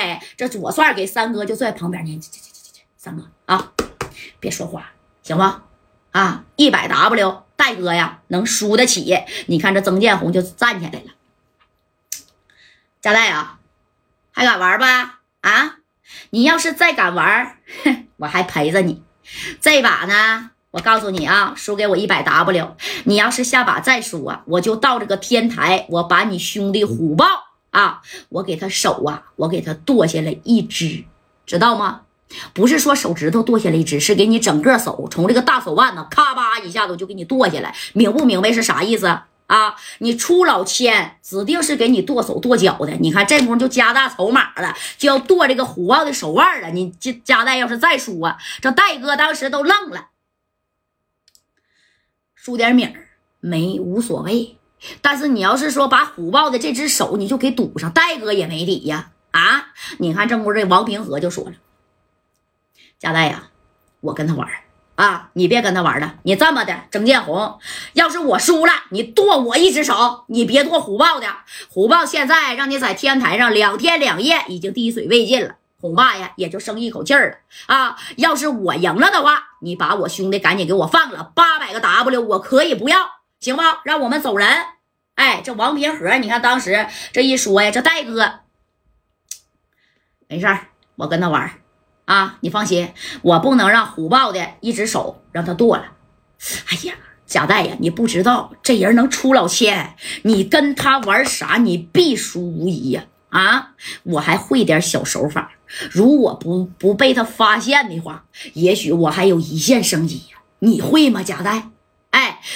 哎，这左帅给三哥就在旁边呢，三哥啊，别说话，行吗？啊，一百 W，戴哥呀，能输得起？你看这曾建红就站起来了。加代啊，还敢玩吧？啊，你要是再敢玩，我还陪着你。这把呢，我告诉你啊，输给我一百 W。你要是下把再输啊，我就到这个天台，我把你兄弟虎豹啊，我给他手啊，我给他剁下来一只，知道吗？不是说手指头剁下来一只，是给你整个手从这个大手腕子，咔吧一下子就给你剁下来，明不明白是啥意思啊？你出老千，指定是给你剁手剁脚的。你看这功夫就加大筹码了，就要剁这个虎豹的手腕了。你这加代要是再输啊，这戴哥当时都愣了。输点米儿没无所谓，但是你要是说把虎豹的这只手你就给堵上，戴哥也没底呀。啊，你看正屋这王平和就说了。贾代呀，我跟他玩啊，你别跟他玩了。你这么的，郑建红，要是我输了，你剁我一只手，你别剁虎豹的。虎豹现在让你在天台上两天两夜，已经滴水未进了，恐怕呀也就生一口气儿了啊。要是我赢了的话，你把我兄弟赶紧给我放了，八百个 W 我可以不要，行不？让我们走人。哎，这王平和，你看当时这一说呀，这戴哥没事儿，我跟他玩。啊，你放心，我不能让虎豹的一只手让他剁了。哎呀，贾代呀，你不知道这人能出老千，你跟他玩啥，你必输无疑呀！啊，我还会点小手法，如果不不被他发现的话，也许我还有一线生机呀。你会吗，贾代？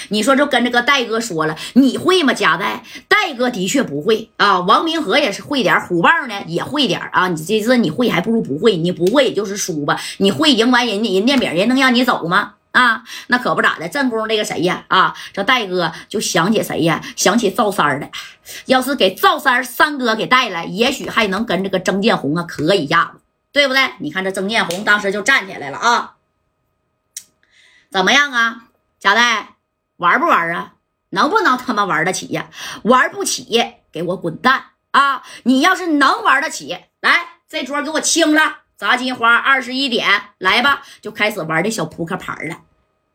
你说就跟这个戴哥说了，你会吗？贾代，戴哥的确不会啊。王明和也是会点，虎豹呢也会点啊。你这这你会还不如不会，你不会就是输吧。你会赢完人家人家饼，人能让你走吗？啊，那可不咋的。正宫那个谁呀？啊，这戴哥就想起谁呀？想起赵三儿了。要是给赵三儿三哥给带来，也许还能跟这个曾建红啊磕一下子，对不对？你看这曾建红当时就站起来了啊，怎么样啊？贾代玩不玩啊？能不能他妈玩得起呀？玩不起，给我滚蛋啊！你要是能玩得起来，这桌给我清了，砸金花二十一点，来吧，就开始玩这小扑克牌了，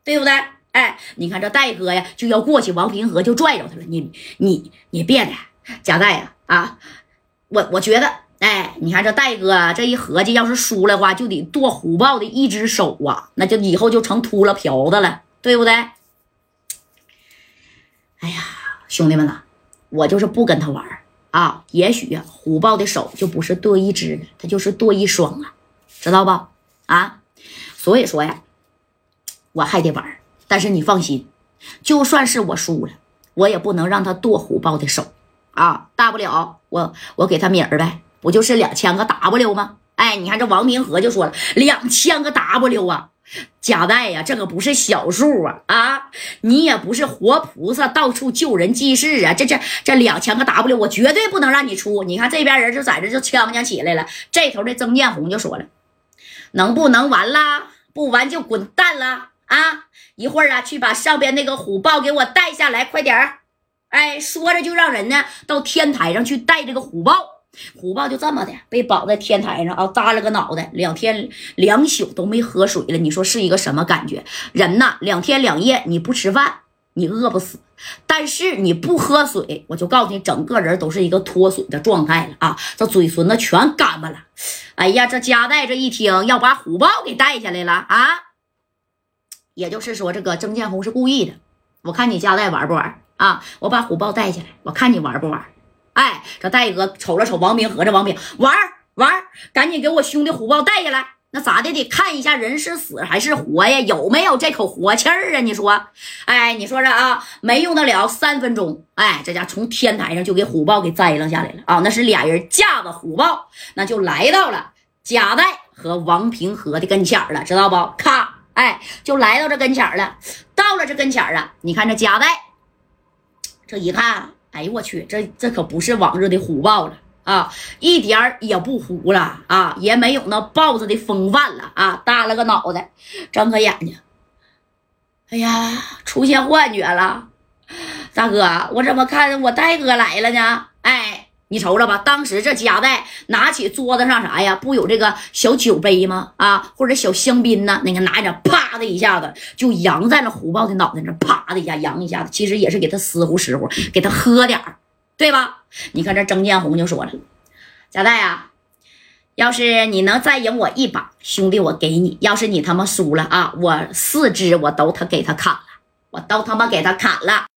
对不对？哎，你看这戴哥呀，就要过去，王平和就拽着他了。你你你别的，贾代呀啊！我我觉得，哎，你看这戴哥这一合计，要是输了话，就得剁虎豹的一只手啊，那就以后就成秃了瓢子了。对不对？哎呀，兄弟们呐，我就是不跟他玩啊！也许，虎豹的手就不是剁一只了，他就是剁一双啊，知道不？啊，所以说呀，我还得玩。但是你放心，就算是我输了，我也不能让他剁虎豹的手啊！大不了我我给他米儿呗，不就是两千个 W 吗？哎，你看这王明和就说了，两千个 W 啊！贾代呀，这可不是小数啊！啊，你也不是活菩萨，到处救人济世啊！这这这两千个 W，我绝对不能让你出！你看这边人就在这就呛呛起来了。这头的曾建红就说了：“能不能完了？不完就滚蛋了啊！一会儿啊，去把上边那个虎豹给我带下来，快点儿！哎，说着就让人呢到天台上去带这个虎豹。”虎豹就这么的被绑在天台上啊，扎了个脑袋，两天两宿都没喝水了。你说是一个什么感觉？人呐，两天两夜你不吃饭，你饿不死；但是你不喝水，我就告诉你，整个人都是一个脱水的状态了啊！这嘴唇子全干巴了。哎呀，这加代这一听要把虎豹给带下来了啊！也就是说，这个曾建红是故意的。我看你加代玩不玩啊？我把虎豹带下来，我看你玩不玩。哎，这戴哥瞅了瞅王明和这王平，玩玩，赶紧给我兄弟虎豹带下来。那咋的？得看一下人是死还是活呀？有没有这口活气儿啊？你说，哎，你说这啊，没用得了三分钟，哎，这家从天台上就给虎豹给摘了下来了啊！那是俩人架着虎豹，那就来到了贾代和王平和的跟前了，知道不？咔，哎，就来到这跟前了。到了这跟前啊，你看这贾代，这一看。哎呦我去，这这可不是往日的虎豹了啊，一点儿也不虎了啊，也没有那豹子的风范了啊！耷拉个脑袋，睁开眼睛，哎呀，出现幻觉了，大哥，我怎么看我戴哥来了呢？哎，你瞅瞅吧，当时这夹带拿起桌子上啥呀？不有这个小酒杯吗？啊，或者小香槟呢？那个拿着，啪的一下子就扬在了虎豹的脑袋上，啪的一下扬一下子，其实也是给他湿乎湿乎，给他喝点儿对吧？你看这曾建红就说了，贾代啊，要是你能再赢我一把，兄弟我给你；要是你他妈输了啊，我四肢我都他给他砍了，我都他妈给他砍了。